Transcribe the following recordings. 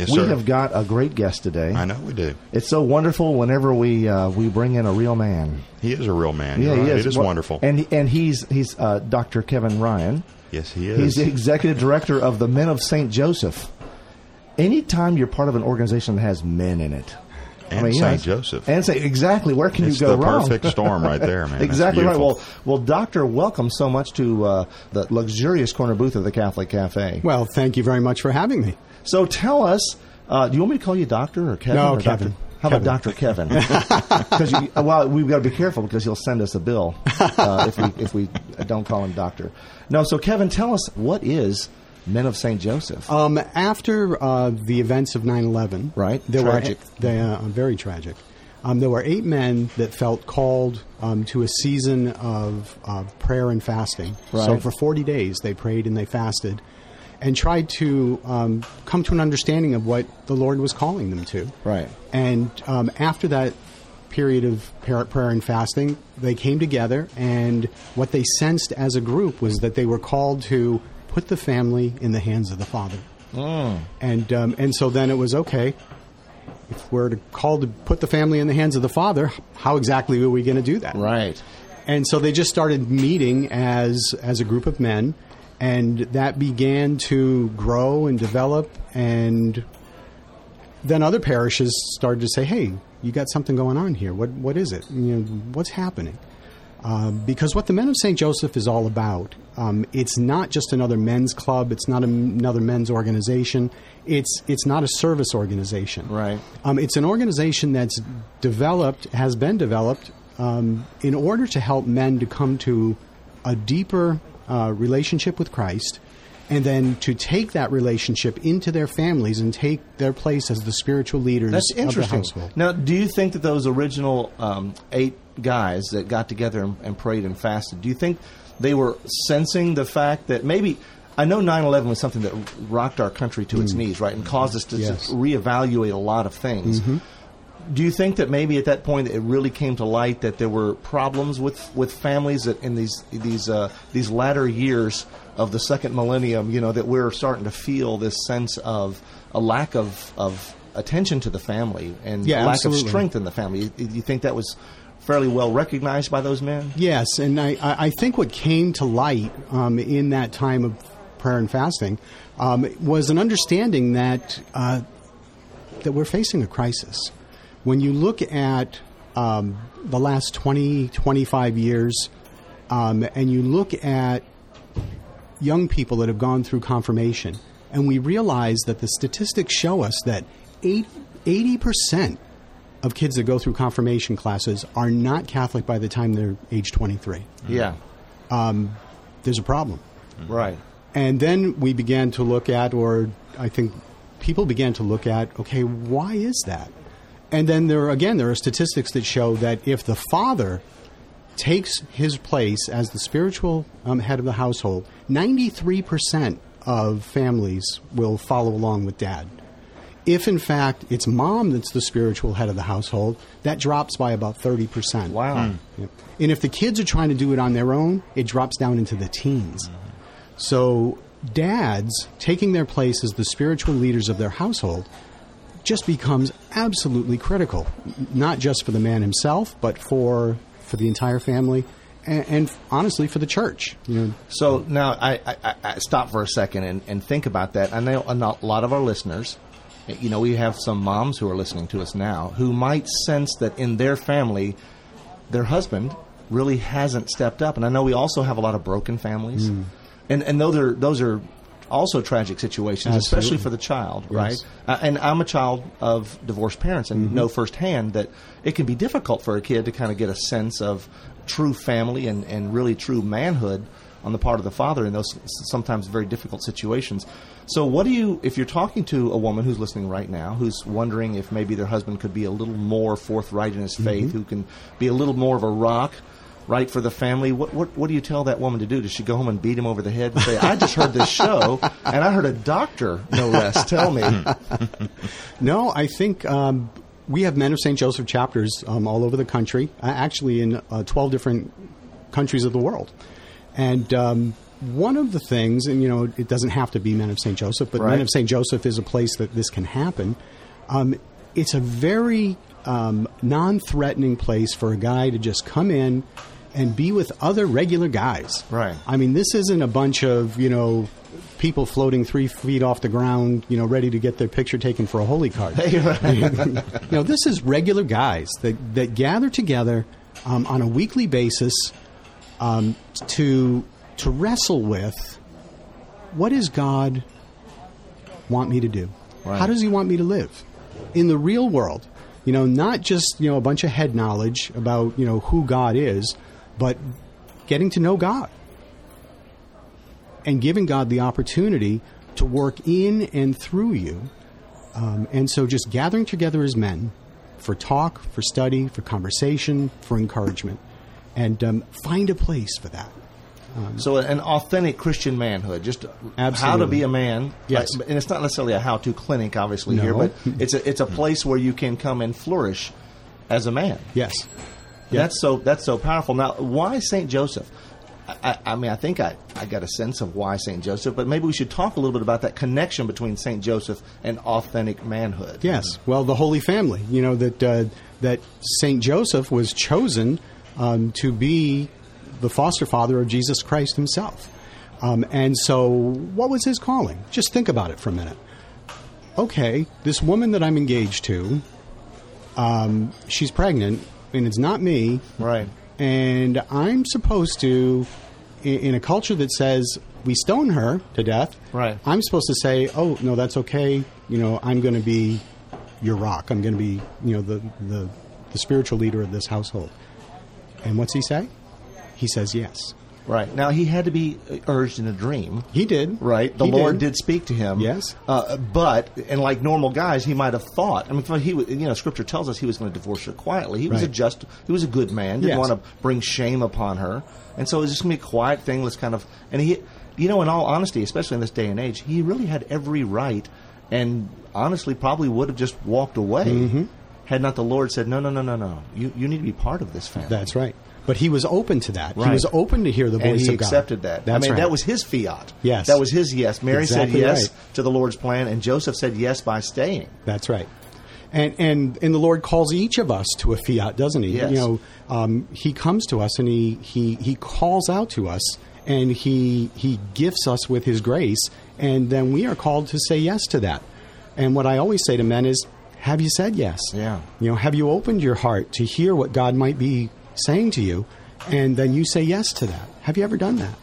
Yes, we sir. have got a great guest today. I know we do. It's so wonderful whenever we uh, we bring in a real man. He is a real man. Yeah, You're he is. It is Well, wonderful. And and he's he's uh, Dr. Kevin Ryan. yes, he is. He's the executive director of the Men of St. Joseph. Anytime you're part of an organization that has men in it, And you St. it's- Joseph. and say exactly where can It's you go the wrong? perfect storm right there, man. Exactly right. Well, well, doctor, welcome so much to uh, the luxurious corner booth of the Catholic Cafe. Well, thank you very much for having me. So tell us, uh, do you want me to call you doctor or Kevin? No, or Kevin. Doctor? How about Doctor Kevin? Because well, we've got to be careful because he'll send us a bill uh, if we if we don't call him doctor. No, so Kevin, tell us what is Men of Saint Joseph? Um, after uh, the events of 9/11, Right. There Tragic. were they uh, very tragic. Um, there were eight men that felt called um, to a season of uh, prayer and fasting. So for 40 days, they prayed and they fasted, and tried to um, come to an understanding of what the Lord was calling them to. Right. And um, after that period of prayer and fasting, they came together, and what they sensed as a group was that they were called to put the family in the hands of the Father. And um, and so then it was okay. If we're to called to put the family in the hands of the Father, how exactly are we going to do that? right. And so they just started meeting as as a group of men, and that began to grow and develop. And then other parishes started to say, "Hey, you got something going on here. What what is it? You know, what's happening?" Um, because what the Men of St. Joseph is all about, um, it's not just another men's club. It's not a, another men's organization. It's it's not a service organization. Right. Um, it's an organization that's developed, has been developed, um, in order to help men to come to a deeper uh, relationship with Christ, and then to take that relationship into their families and take their place as the spiritual leaders That's of the interesting. Now, do you think that those original um, eight guys that got together and, and prayed and fasted, do you think they were sensing the fact that maybe I know 9/11 was something that rocked our country to its knees, right, and caused us to Yes. reevaluate a lot of things. Do you think that maybe at that point it really came to light that there were problems with, with families that in these these uh, these latter years of the second millennium, you know, that we're starting to feel this sense of a lack of, of attention to the family and Yeah, lack absolutely. of strength in the family. Do you think that was fairly well recognized by those men? Yes, and I, I think what came to light um, in that time of prayer and fasting um, was an understanding that uh, that we're facing a crisis. When you look at um, the last 20, 25 years, um, and you look at young people that have gone through confirmation, and we realize that the statistics show us that eight- 80% of kids that go through confirmation classes are not Catholic by the time they're age 23. Mm-hmm. Yeah, um, There's a problem. Mm-hmm. right. And then we began to look at, or I think people began to look at, okay, why is that? And then there, are- again, there are statistics that show that if the father takes his place as the spiritual um, head of the household, 93% of families will follow along with dad. If in fact it's mom that's the spiritual head of the household, that drops by about 30%. Wow. Hmm. Yeah. And if the kids are trying to do it on their own, it drops down into the teens. Hmm. So dads taking their place as the spiritual leaders of their household just becomes absolutely critical, not just for the man himself, but for for the entire family, and, and honestly for the church. You know, So now I, I, I- I stop for a second and, and think about that. I know a lot of our listeners, you know, we have some moms who are listening to us now who might sense that in their family, their husband really hasn't stepped up. And I know we also have a lot of broken families, Hmm. and and those are those are also tragic situations, especially for the child, Yes. right? Uh, and I'm a child of divorced parents and Mm-hmm. know firsthand that it can be difficult for a kid to kind of get a sense of true family and, and really true manhood on the part of the father in those sometimes very difficult situations. So, what do you, if you're talking to a woman who's listening right now, who's wondering if maybe their husband could be a little more forthright in his faith, who can be a little more of a rock, right for the family. What, what what do you tell that woman to do? Does she go home and beat him over the head and say, "I just heard this show and I heard a doctor, no less, tell me"? No, I think um, we have Men of St. Joseph chapters um, all over the country, uh, actually in uh, 12 different countries of the world. And um, one of the things, and you know, it doesn't have to be Men of St. Joseph, but Right. Men of St. Joseph is a place that this can happen. Um, it's a very um, non threatening place for a guy to just come in and be with other regular guys. Right. I mean, this isn't a bunch of, you know, people floating three feet off the ground, you know, ready to get their picture taken for a holy card. no, this is regular guys that, that gather together um, on a weekly basis um, to to wrestle with what does God want me to do? Right. How does He want me to live in the real world? You know, not just you know a bunch of head knowledge about you know who God is, but getting to know God and giving God the opportunity to work in and through you. Um, and so just gathering together as men for talk, for study, for conversation, for encouragement, and um, find a place for that. So, an authentic Christian manhood, just how to be a man. Yes. Like, and it's not necessarily a how-to clinic, obviously No. here, but it's a it's a place where you can come and flourish as a man. Yes. Yeah. That's so that's so powerful. Now, why Saint Joseph? I, I, mean, I think I, I got a sense of why Saint Joseph, but maybe we should talk a little bit about that connection between Saint Joseph and authentic manhood. Yes. Well, the Holy Family. You know that uh, that Saint Joseph was chosen um, to be the foster father of Jesus Christ Himself, um, and so what was his calling? Just think about it for a minute. Okay, this woman that I'm engaged to, um, she's pregnant, and it's not me, Right. and I'm supposed to, in, in a culture that says we stone her to death, Right. I'm supposed to say, "Oh no, that's okay." You know, I'm going to be your rock. I'm going to be, you know, the, the the spiritual leader of this household. And what's he say? He says yes. Right. Now he had to be urged in a dream. He did. Right. The He Lord did. speak to him. Yes. Uh, but and like normal guys, he might have thought. I mean, he was- you know, Scripture tells us he was going to divorce her quietly. He was a just. He was a good man. Didn't Yes. want to bring shame upon her, and so it was just going to be a quiet thing. Let's kind of and he, you know, in all honesty, especially in this day and age, he really had every right, and honestly, probably would have just walked away. Mm-hmm. Had not the Lord said, "No, no, no, no, no. You you need to be part of this family." That's right. But he was open to that. He was open to hear the voice and he of God. accepted that. That's I mean, right. that was his fiat. Yes. that was his yes. Mary Exactly said yes right. to the Lord's plan, and Joseph said yes by staying. That's right. And, and and the Lord calls each of us to a fiat, doesn't He? Yes. You know, um, He comes to us and he, he He calls out to us, and He He gifts us with His grace, and then we are called to say yes to that. And what I always say to men is, have you said yes? Yeah. You know, have you opened your heart to hear what God might be saying to you, and then you say yes to that? Have you ever done that?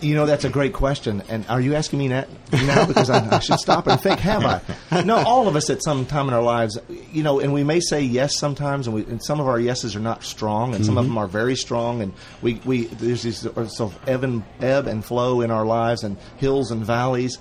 You know, that's a great question. And are you asking me that now? Because I, I should stop and think, have I? No, all of us at some time in our lives, you know, and we may say yes sometimes, and, we, and some of our yeses are not strong, and some of mm-hmm. them are very strong, and we, we there's these sort of ebb and, ebb and flow in our lives, and hills and valleys.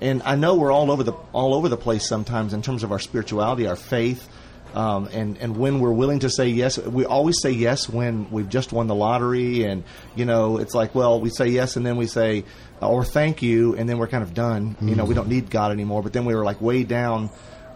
And I know we're all over the all over the place sometimes in terms of our spirituality, our faith, um, and and when we're willing to say yes, we always say yes when we've just won the lottery, and you know it's like well we say yes and then we say uh, or thank you, and then we're kind of done. You know we don't need God anymore. But then we were like way down.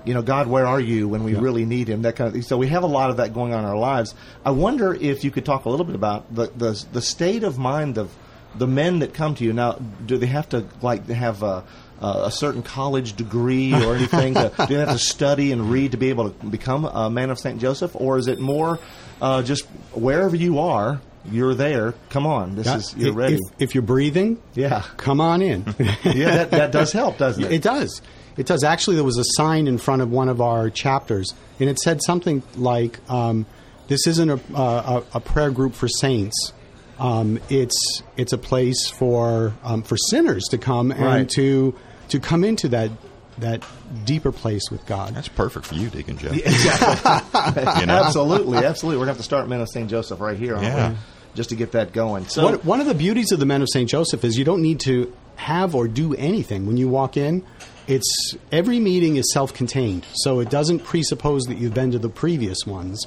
You know, God, where are you when we really need Him? That kind of. thing. So we have a lot of that going on in our lives. I wonder if you could talk a little bit about the the, the state of mind of the men that come to you. Now, do they have to like have a uh, a certain college degree or anything? to, do you have to study and read to be able to become a man of St. Joseph? Or is it more uh, just wherever you are, you're there? Come on, this is you're if, ready. If, if you're breathing, Yeah. come on in. yeah, that, that does help, doesn't it? It does. It does. Actually, there was a sign in front of one of our chapters, and it said something like, um, "This isn't a, a, a prayer group for saints. Um, it's it's a place for um, for sinners to come and Right. to to come into that that deeper place with God." That's perfect for you, Deacon Jeff. Exactly. You know? absolutely, absolutely. We're going to have to start Men of St. Joseph right here, aren't Yeah. we? just to get that going. So One, one of the beauties of the Men of St. Joseph is you don't need to have or do anything when you walk in. It's every meeting is self-contained, so it doesn't presuppose that you've been to the previous ones.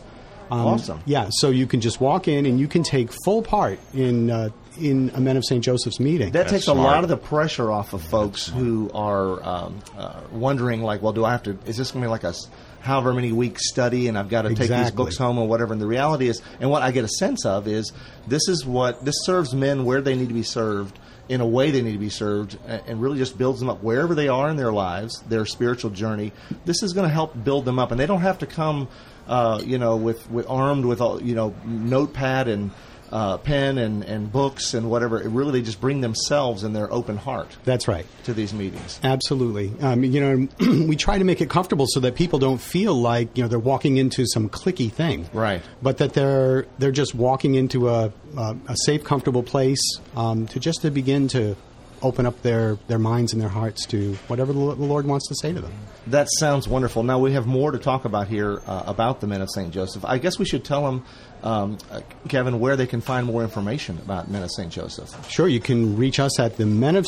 Um, Awesome. Yeah, so you can just walk in and you can take full part in uh, in a Men of St. Joseph's meeting. That That's takes a lot of the pressure off of folks who are um, uh, wondering, like, well, do I have to? Is this going to be like a however many weeks study, and I've got to take these books home or whatever? And the reality is, and what I get a sense of is, this is what this serves men where they need to be served in a way they need to be served, and really just builds them up wherever they are in their lives, their spiritual journey. This is going to help build them up, and they don't have to come, uh, you know, with, with armed with all, you know, notepad and. Uh, pen and, and books and whatever. It really, they just bring themselves and their open heart That's right. to these meetings. Absolutely. Um, you know, we try to make it comfortable so that people don't feel like you know they're walking into some clicky thing, Right. But that they're they're just walking into a a, a safe, comfortable place um, to just to begin to open up their their minds and their hearts to whatever the Lord wants to say to them. That sounds wonderful. Now we have more to talk about here uh, about the Men of St. Joseph. I guess we should tell them, um, uh, Kevin, where they can find more information about Men of St. Joseph. Sure, you can reach us at the men of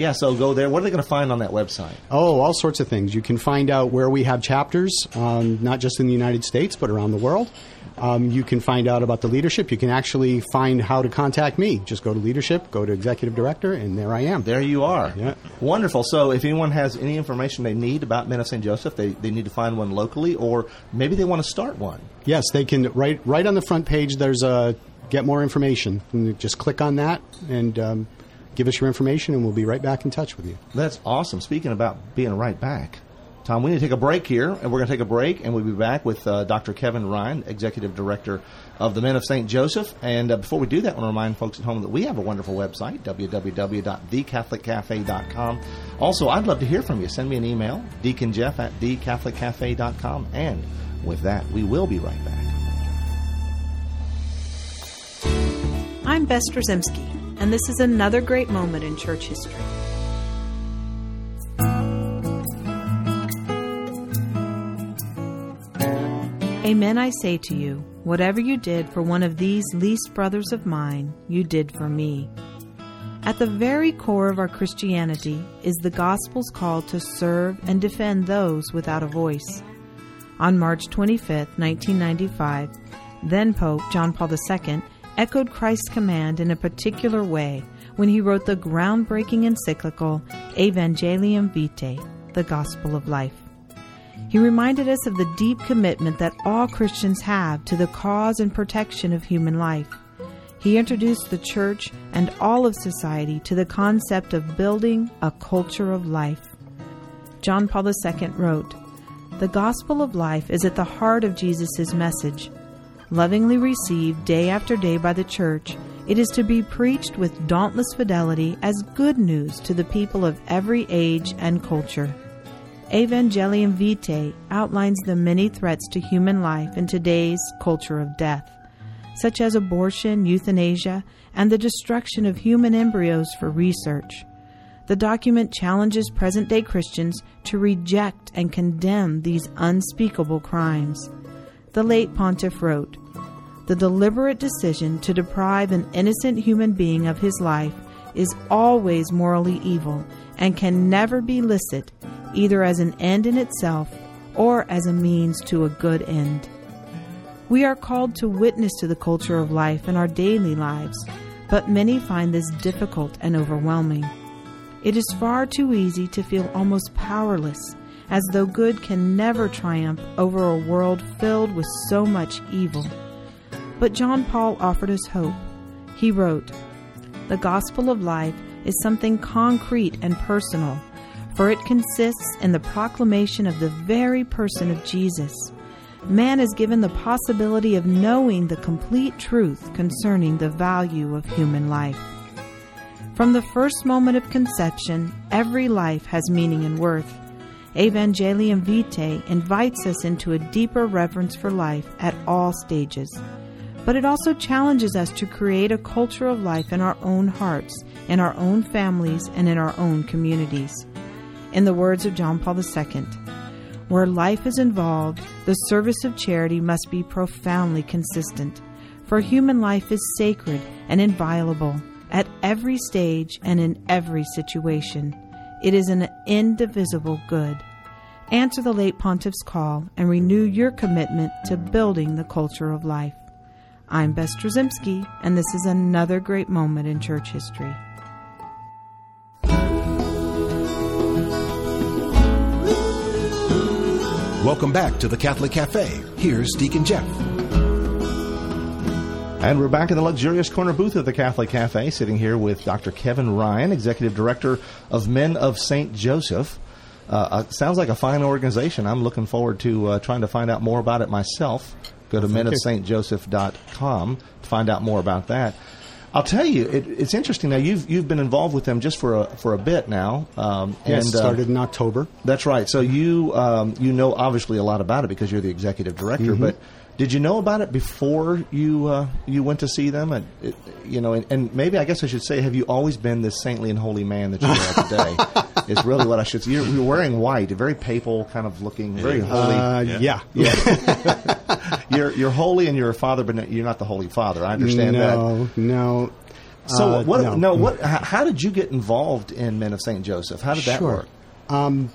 St. Joseph.com, men of St. Joseph.com. Yeah, so go there. What are they going to find on that website? Oh, all sorts of things. You can find out where we have chapters, um, not just in the United States, but around the world. Um, you can find out about the leadership. You can actually find how to contact me. Just go to leadership, go to executive director, and there I am. There you are. Yeah. Wonderful. So if anyone has any information they need about Men of St. Joseph, they, they need to find one locally, or maybe they want to start one. Yes, they can. Right, right on the front page. There's a get more information. And just click on that and um, give us your information, and we'll be right back in touch with you. That's awesome. Speaking about being right back, Tom, we need to take a break here, and we're going to take a break, and we'll be back with uh, Dr. Kevin Ryan, Executive Director of the Men of St. Joseph. And uh, before we do that, I want to remind folks at home that we have a wonderful website, www.thecatholiccafe.com. Also, I'd love to hear from you. Send me an email, deaconjeff at thecatholiccafe.com. And with that, we will be right back. I'm Bess Drzymski, and this is another great moment in church history. Amen, I say to you, whatever you did for one of these least brothers of mine, you did for me. At the very core of our Christianity is the gospel's call to serve and defend those without a voice. On March 25, 1995, then Pope John Paul II echoed Christ's command in a particular way when he wrote the groundbreaking encyclical Evangelium Vitae, the Gospel of Life. He reminded us of the deep commitment that all Christians have to the cause and protection of human life. He introduced the church and all of society to the concept of building a culture of life. John Paul II wrote, The gospel of life is at the heart of Jesus' message. Lovingly received day after day by the church, it is to be preached with dauntless fidelity as good news to the people of every age and culture. Evangelium Vitae outlines the many threats to human life in today's culture of death, such as abortion, euthanasia, and the destruction of human embryos for research. The document challenges present day Christians to reject and condemn these unspeakable crimes. The late pontiff wrote, The deliberate decision to deprive an innocent human being of his life is always morally evil and can never be licit either as an end in itself or as a means to a good end. We are called to witness to the culture of life in our daily lives, but many find this difficult and overwhelming. It is far too easy to feel almost powerless, as though good can never triumph over a world filled with so much evil. But John Paul offered us hope. He wrote, The gospel of life is something concrete and personal, for it consists in the proclamation of the very person of Jesus. Man is given the possibility of knowing the complete truth concerning the value of human life. From the first moment of conception, every life has meaning and worth. Evangelium Vitae invites us into a deeper reverence for life at all stages. But it also challenges us to create a culture of life in our own hearts, in our own families, and in our own communities. In the words of John Paul II, Where life is involved, the service of charity must be profoundly consistent, for human life is sacred and inviolable at every stage and in every situation. It is an indivisible good. Answer the late pontiff's call and renew your commitment to building the culture of life. I'm Bess Drzymski, and this is another great moment in church history. Welcome back to the Catholic Cafe. Here's Deacon Jeff. And we're back in the luxurious corner booth of the Catholic Cafe, sitting here with Dr. Kevin Ryan, Executive Director of Men of St. Joseph. Uh, uh, sounds like a fine organization. I'm looking forward to uh, trying to find out more about it myself. Go to menofstjoseph.com to find out more about that. I'll tell you, it, it's interesting. Now you've you've been involved with them just for a for a bit now. Um, yes, and, uh, started in October. That's right. So you um, you know obviously a lot about it because you're the executive director. Mm-hmm. But did you know about it before you uh, you went to see them? And it, you know, and, and, maybe I guess I should say, have you always been this saintly and holy man that you are today? is really what I should say. You're, you're, wearing white, a very papal kind of looking, very holy. Uh, yeah, yeah. yeah. you're you're holy and you're a father, but you're not the Holy Father. I understand no, that. No, no. So uh, what? No. no. what? How did you get involved in Men of Saint Joseph? How did that sure. work? Um,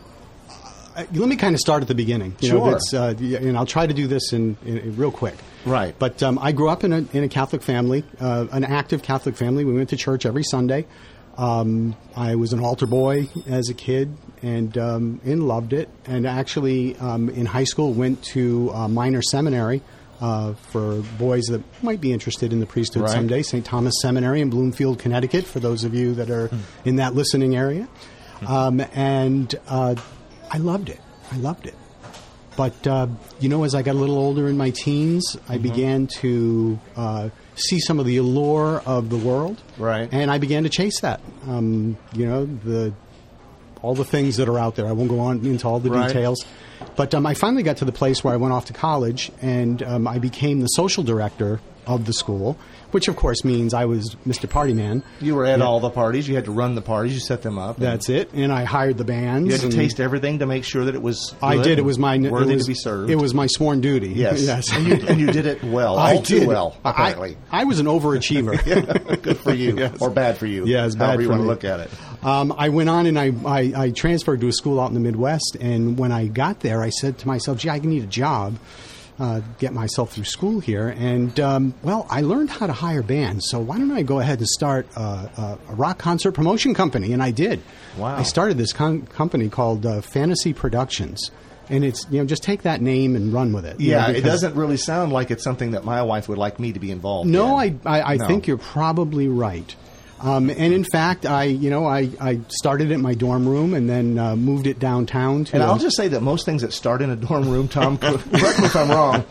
let me kind of start at the beginning. You sure. Know, uh, and I'll try to do this in, in, real quick. Right. But um, I grew up in a, in a Catholic family, uh, an active Catholic family. We went to church every Sunday. Um, I was an altar boy as a kid and um, and loved it. And actually, um, in high school, went to a minor seminary uh, for boys that might be interested in the priesthood right. someday. St. Thomas Seminary in Bloomfield, Connecticut, for those of you that are mm. in that listening area. Um, and uh, I loved it. I loved it. But, uh, you know, as I got a little older in my teens, I mm-hmm. began to uh, see some of the allure of the world. Right. And I began to chase that. Um, you know, the all the things that are out there. I won't go on into all the right. details. But um, I finally got to the place where I went off to college and um, I became the social director of the school which of course means I was Mr. Party Man. You were at yeah. all the parties. You had to run the parties. You set them up. That's it. And I hired the bands. You had to taste everything to make sure that it was. I did. It was my worthy was, to be served. It was my sworn duty. Yes, yes, and, you, and you did it well. I all did well. Apparently, I, I, was an overachiever. yeah, good for you, yes. or bad for you. Yeah, it's bad however you want me. to look at it. Um, I went on and I, I, I transferred to a school out in the Midwest. And when I got there, I said to myself, "Gee, I need a job." Uh, get myself through school here. And um, well, I learned how to hire bands, so why don't I go ahead and start a, a rock concert promotion company? And I did. Wow! I started this con- company called uh, Fantasy Productions. And it's you know just take that name and run with it. Yeah, know, it doesn't really sound like it's something that my wife would like me to be involved. No, in. I I, I no. think you're probably right. Um, and in fact, I you know I, I started it in my dorm room and then uh, moved it downtown. To and i will just say that most things that start in a dorm room, Tom, correct me if I'm wrong,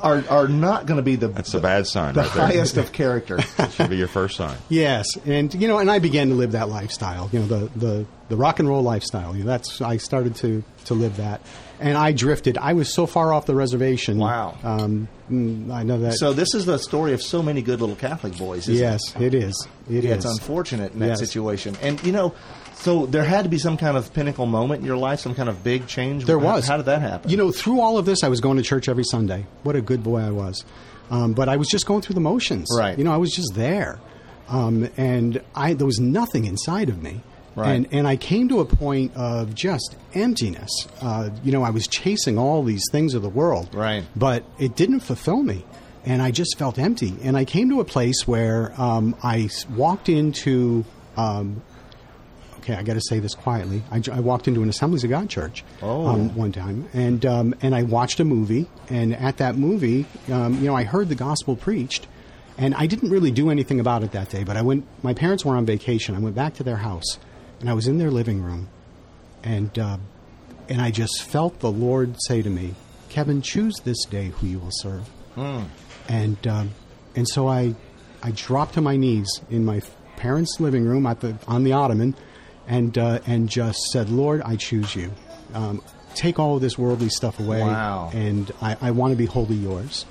are are not going to be the that's a bad sign. The right highest of character that should be your first sign. Yes, and you know, and I began to live that lifestyle. You know, the the, the rock and roll lifestyle. You know, that's I started to to live that and I drifted. I was so far off the reservation. Wow. Um, mm, I know that. So this is the story of so many good little Catholic boys. yes, it? it is. It yeah, is. It's unfortunate in that yes. situation, and you know. So there had to be some kind of pinnacle moment in your life, some kind of big change. There was. How, how did that happen? You know, through all of this, I was going to church every Sunday. What a good boy I was. Um, but I was just going through the motions. Right. You know, I was just there, um, and I there was nothing inside of me. Right. And, and I came to a point of just emptiness. Uh, you know, I was chasing all these things of the world. Right. But it didn't fulfill me. And I just felt empty. And I came to a place where um, I walked into. Um, okay, I got to say this quietly. I, I, walked into an Assemblies of God church oh. um, one time, and um, and I watched a movie. And at that movie, um, you know, I heard the gospel preached, and I didn't really do anything about it that day. But I went. My parents were on vacation. I went back to their house, and I was in their living room, and uh, and I just felt the Lord say to me, "Kevin, choose this day who you will serve." Mm. And um, and so I I dropped to my knees in my parents' living room at the on the ottoman, and uh, and just said, "Lord, I choose you. Um, take all of this worldly stuff away, wow. and I, I want to be wholly yours."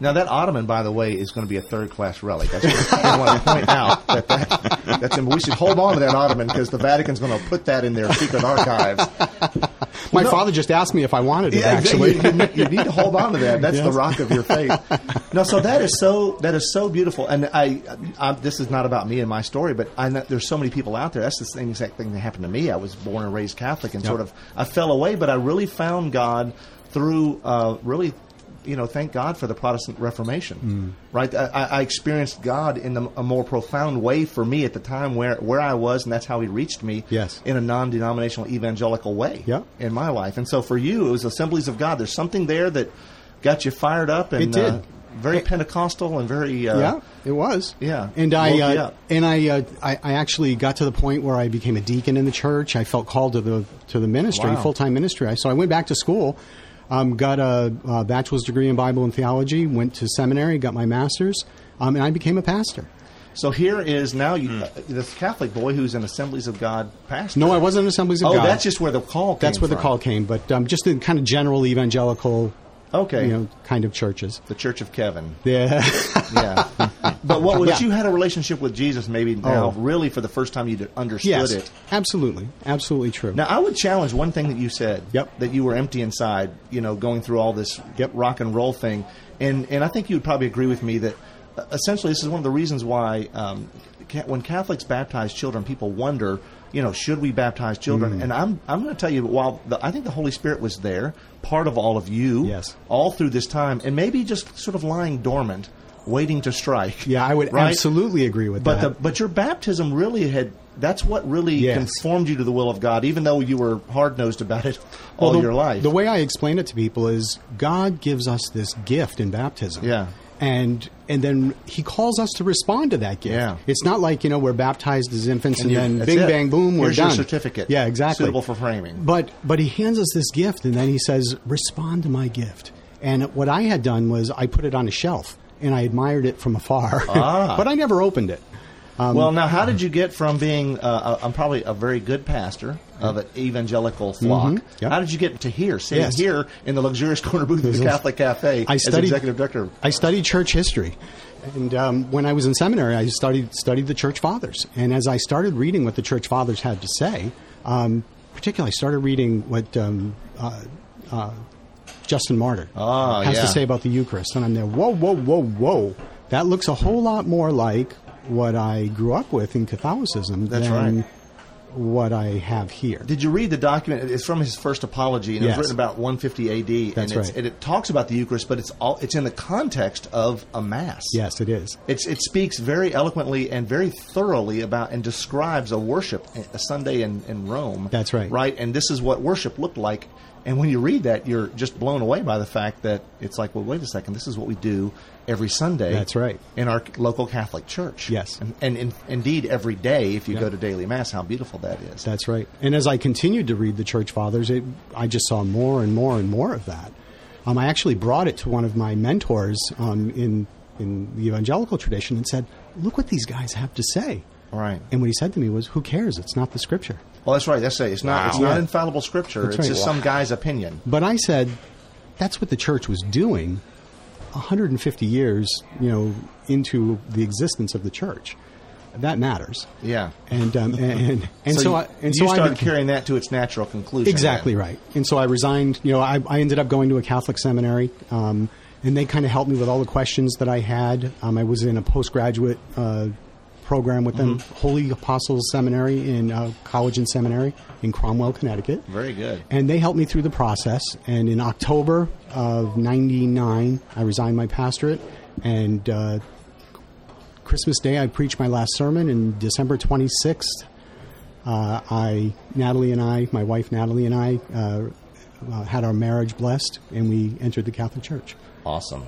Now that ottoman, by the way, is going to be a third-class relic. That's what I want to point out. That, that that's we should hold on to that ottoman because the Vatican's going to put that in their secret archives. My no. father just asked me if I wanted it. Yeah, actually, you, you need- to hold on to that. That's the rock of your faith. no, so that is so that is so beautiful. And I, I this is not about me and my story, but I know there's so many people out there. That's the same exact thing that happened to me. I was born and raised Catholic, and Yep. sort of I fell away, but I really found God through uh, really. You know, thank God for the Protestant Reformation, Mm. right? I, I experienced God in the, a more profound way for me at the time where, where I was, and that's how He reached me. Yes. in a non-denominational evangelical way Yep. in my life. And so for you, it was Assemblies of God. There's something there that got you fired up and It did. Uh, very Pentecostal and very uh, yeah, it was. Yeah. and I uh, and I, uh, I I actually got to the point where I became a deacon in the church. I felt called to the to the ministry, Wow. full time ministry. I- So I went back to school, um, got a, a bachelor's degree in Bible and theology, went to seminary, got my master's, um, and I became a pastor. So here is now you, Hmm. uh, this Catholic boy who's an Assemblies of God pastor. No, I wasn't in Assemblies of Oh, God. Oh, that's just where the call. Came that's where the call came, but um, just in kind of general evangelical, Okay, you know, kind of churches. the Church of Kevin. Yeah. Yeah, but what was Yeah. you had a relationship with Jesus? Maybe now, Oh. really for the first time you understood yes, it. absolutely, absolutely true. Now, I would challenge one thing that you said. Yep. That you were empty inside, you know, going through all this Yep. rock and roll thing. And, and I think you would probably agree with me that uh, essentially this is one of the reasons why um, when Catholics baptize children, people wonder, you know, should we baptize children? Mm. And I'm, I'm going to tell you, while the, I think the Holy Spirit was there, part of all of you, Yes. all through this time, and maybe just sort of lying dormant, waiting to strike. yeah, I would right? absolutely agree with But that. the, but your baptism really had that's what really Yes. conformed you to the will of God, even though you were hard nosed about it all Well, the, your life. The way I explain it to people is God gives us this gift in baptism. Yeah. And and then he calls us to respond to that gift. Yeah. It's not like, you know, we're baptized as infants and, you- then bing it. bang boom, we're Here's done. your certificate. Yeah, exactly. Suitable for framing. But but he hands us this gift and then he says, "Respond to my gift." And what I had done was I put it on a shelf and I admired it from afar. Ah. but I never opened it. Um, well, now, how did you get from being? Uh, a- I'm probably a very good pastor of an evangelical flock. Mhm. Yep. How did you get to here, sitting Yes. here in the luxurious corner booth of the Catholic Cafe I as studied executive director? I studied church history, and um, when I was in seminary, I studied studied the church fathers. And as I started reading what the church fathers had to say, um, particularly, I started reading what um, uh, uh, Justin Martyr Ah, has yeah. to say about the Eucharist, and I'm there. Whoa, whoa, whoa, whoa! That looks a whole lot more like what I grew up with in Catholicism That's than right. what I have here. Did you read the document? It's from his first apology, and it Yes. was written about 150 A.D. That's and, it's, right. and it talks about the Eucharist, but it's all it's in the context of a mass. yes, it is. It's, it speaks very eloquently and very thoroughly about and describes a worship, a Sunday in, in Rome. That's right. Right? And this is what worship looked like. And when you read that, you're just blown away by the fact that it's like, well, wait a second, this is what we do every Sunday. That's right. In our local Catholic church. Yes. And, and in, indeed, every day, if you Yeah. go to daily Mass, how beautiful that is. That's right. And as I continued to read the church fathers, it, I just saw more and more and more of that. Um, I actually brought it to one of my mentors um, in in the evangelical tradition and said, "Look what these guys have to say." Right. And what he said to me was, "Who cares? It's not the scripture." Well, that's right. That's it. It's not, it's not Yeah. infallible scripture. That's it's right. just some guy's opinion. But I said, "That's what the church was doing." 150 years, you know, into the existence of the church, that matters. Yeah. And um, and and, so, you, I, and so I started became- carrying that to its natural conclusion. Exactly then. right. And so I resigned. You know, I, I ended up going to a Catholic seminary, um, and they kind of helped me with all the questions that I had. Um, I was in a postgraduate uh, program with them, Mm-hmm. Holy Apostles Seminary in uh, college and seminary in Cromwell, Connecticut. Very good. And they helped me through the process. And in October of '99, I resigned my pastorate, and uh, Christmas Day, I preached my last sermon. And December 26th, uh, I, Natalie and I, my wife Natalie and I, uh, uh, had our marriage blessed, and we entered the Catholic Church. Awesome.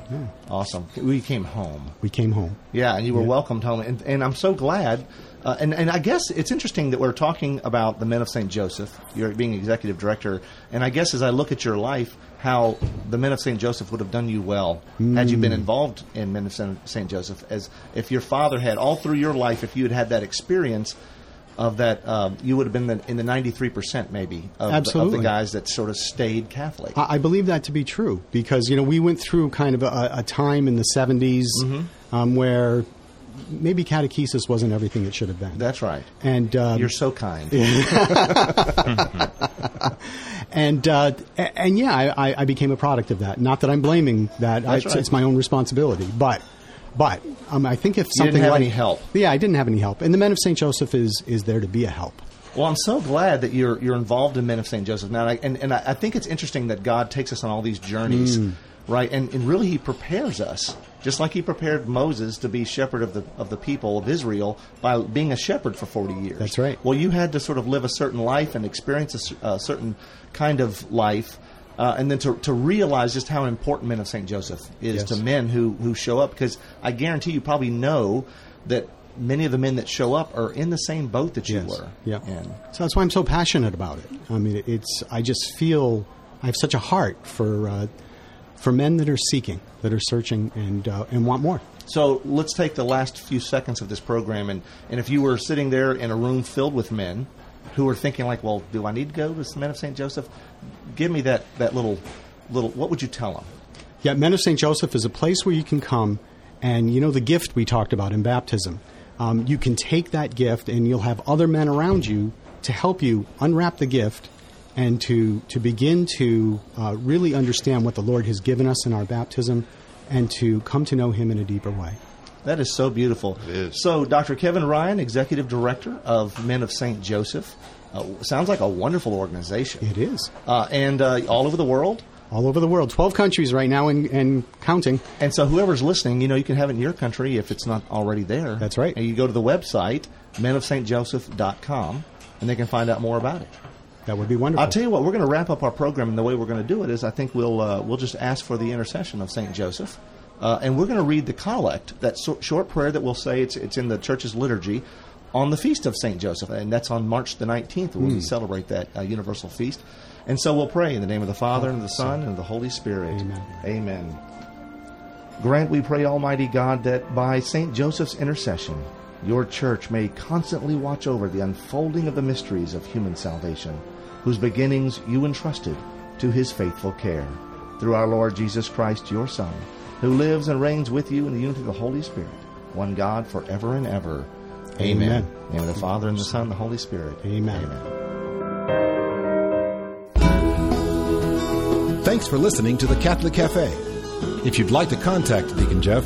Awesome. We came home. We came home. Yeah, and you were Yeah. welcomed home. And, and I'm so glad. Uh, and, and I guess it's interesting that we're talking about the Men of St. Joseph. You're being executive director. And I guess as I look at your life, how the Men of St. Joseph would have done you well had you Mm. been involved in Men of St. Joseph. As if your father had, all through your life, if you had had that experience of that, um, you would have been the, in the 93% maybe of the, of the guys that sort of stayed Catholic. I I believe that to be true because you know we went through kind of a, a time in the 70s Mm-hmm. um, where maybe catechesis wasn't everything it should have been. That's right. And um, You're so kind. and uh, and yeah, I, I- became a product of that. Not that I'm blaming that; I, it's, right. it's my own responsibility. But but um, I think if You something didn't have like any help. yeah, I didn't have any help. And the Men of Saint Joseph is is there to be a help. Well, I'm so glad that you're you're involved in Men of St. Joseph now, and I, and, and I I think it's interesting that God takes us on all these journeys, Mm. right? And, and really, He prepares us, just like He prepared Moses to be shepherd of the of the people of Israel by being a shepherd for 40 years. That's right. Well, you had to sort of live a certain life and experience a, a certain kind of life. Uh, and then to, to realize just how important Men of St. Joseph is Yes. to men who, who show up, because I guarantee you probably know that many of the men that show up are in the same boat that you Yes. were. Yeah. And So that's why I'm so passionate about it. I mean, it's I just feel I have such a heart for uh, for men that are seeking, that are searching, and uh, and want more. So let's take the last few seconds of this program, and, and if you were sitting there in a room filled with men who are thinking like, well, do I need to go to the Men of St. Joseph? Give me that, that little, little, what would you tell them? Yeah, Men of St. Joseph is a place where you can come, and you know the gift we talked about in baptism. Um, you can take that gift, and you'll have other men around you to help you unwrap the gift and to to begin to uh, really understand what the Lord has given us in our baptism, and to come to know Him in a deeper way. That is so beautiful. It is. So, Dr. Kevin Ryan, Executive Director of Men of St. Joseph, uh, sounds like a wonderful organization. It is Uh, and uh, all over the world. all over the world, twelve countries right now, and, and counting. And so, whoever's listening, you know, you can have it in your country if it's not already there. That's right. And you go to the website, menofstjoseph.com, and they can find out more about it. That would be wonderful. I'll tell you what, we're going to wrap up our program, and the way we're going to do it is I think we'll, uh, we'll just ask for the intercession of St. Joseph. Uh, and we're going to read the collect, that so- short prayer that we'll say it's, it's in the church's liturgy on the feast of St. Joseph. And that's on March the 19th when we celebrate that uh, universal feast. And so we'll pray in the name of the Father, and of the Son, and of the Holy Spirit. Amen. Amen. Grant, we pray, Almighty God, that by St. Joseph's intercession, your church may constantly watch over the unfolding of the mysteries of human salvation, whose beginnings you entrusted to his faithful care. Through our Lord Jesus Christ, your Son, who lives and reigns with you in the unity of the Holy Spirit, one God forever and ever. Amen. In the name of the Father, and the Son, and the Holy Spirit. Amen. Thanks for listening to the Catholic Cafe. If you'd like to contact Deacon Jeff,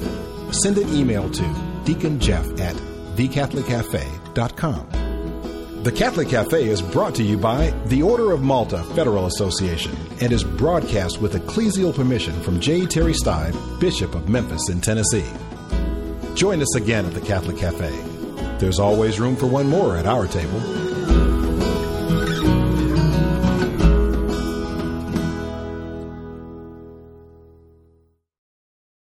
send an email to deaconjeff at thecatholiccafe.com. The Catholic Cafe is brought to you by the Order of Malta Federal Association and is broadcast with ecclesial permission from J. Terry Steib, Bishop of Memphis in Tennessee. Join us again at the Catholic Cafe. There's always room for one more at our table.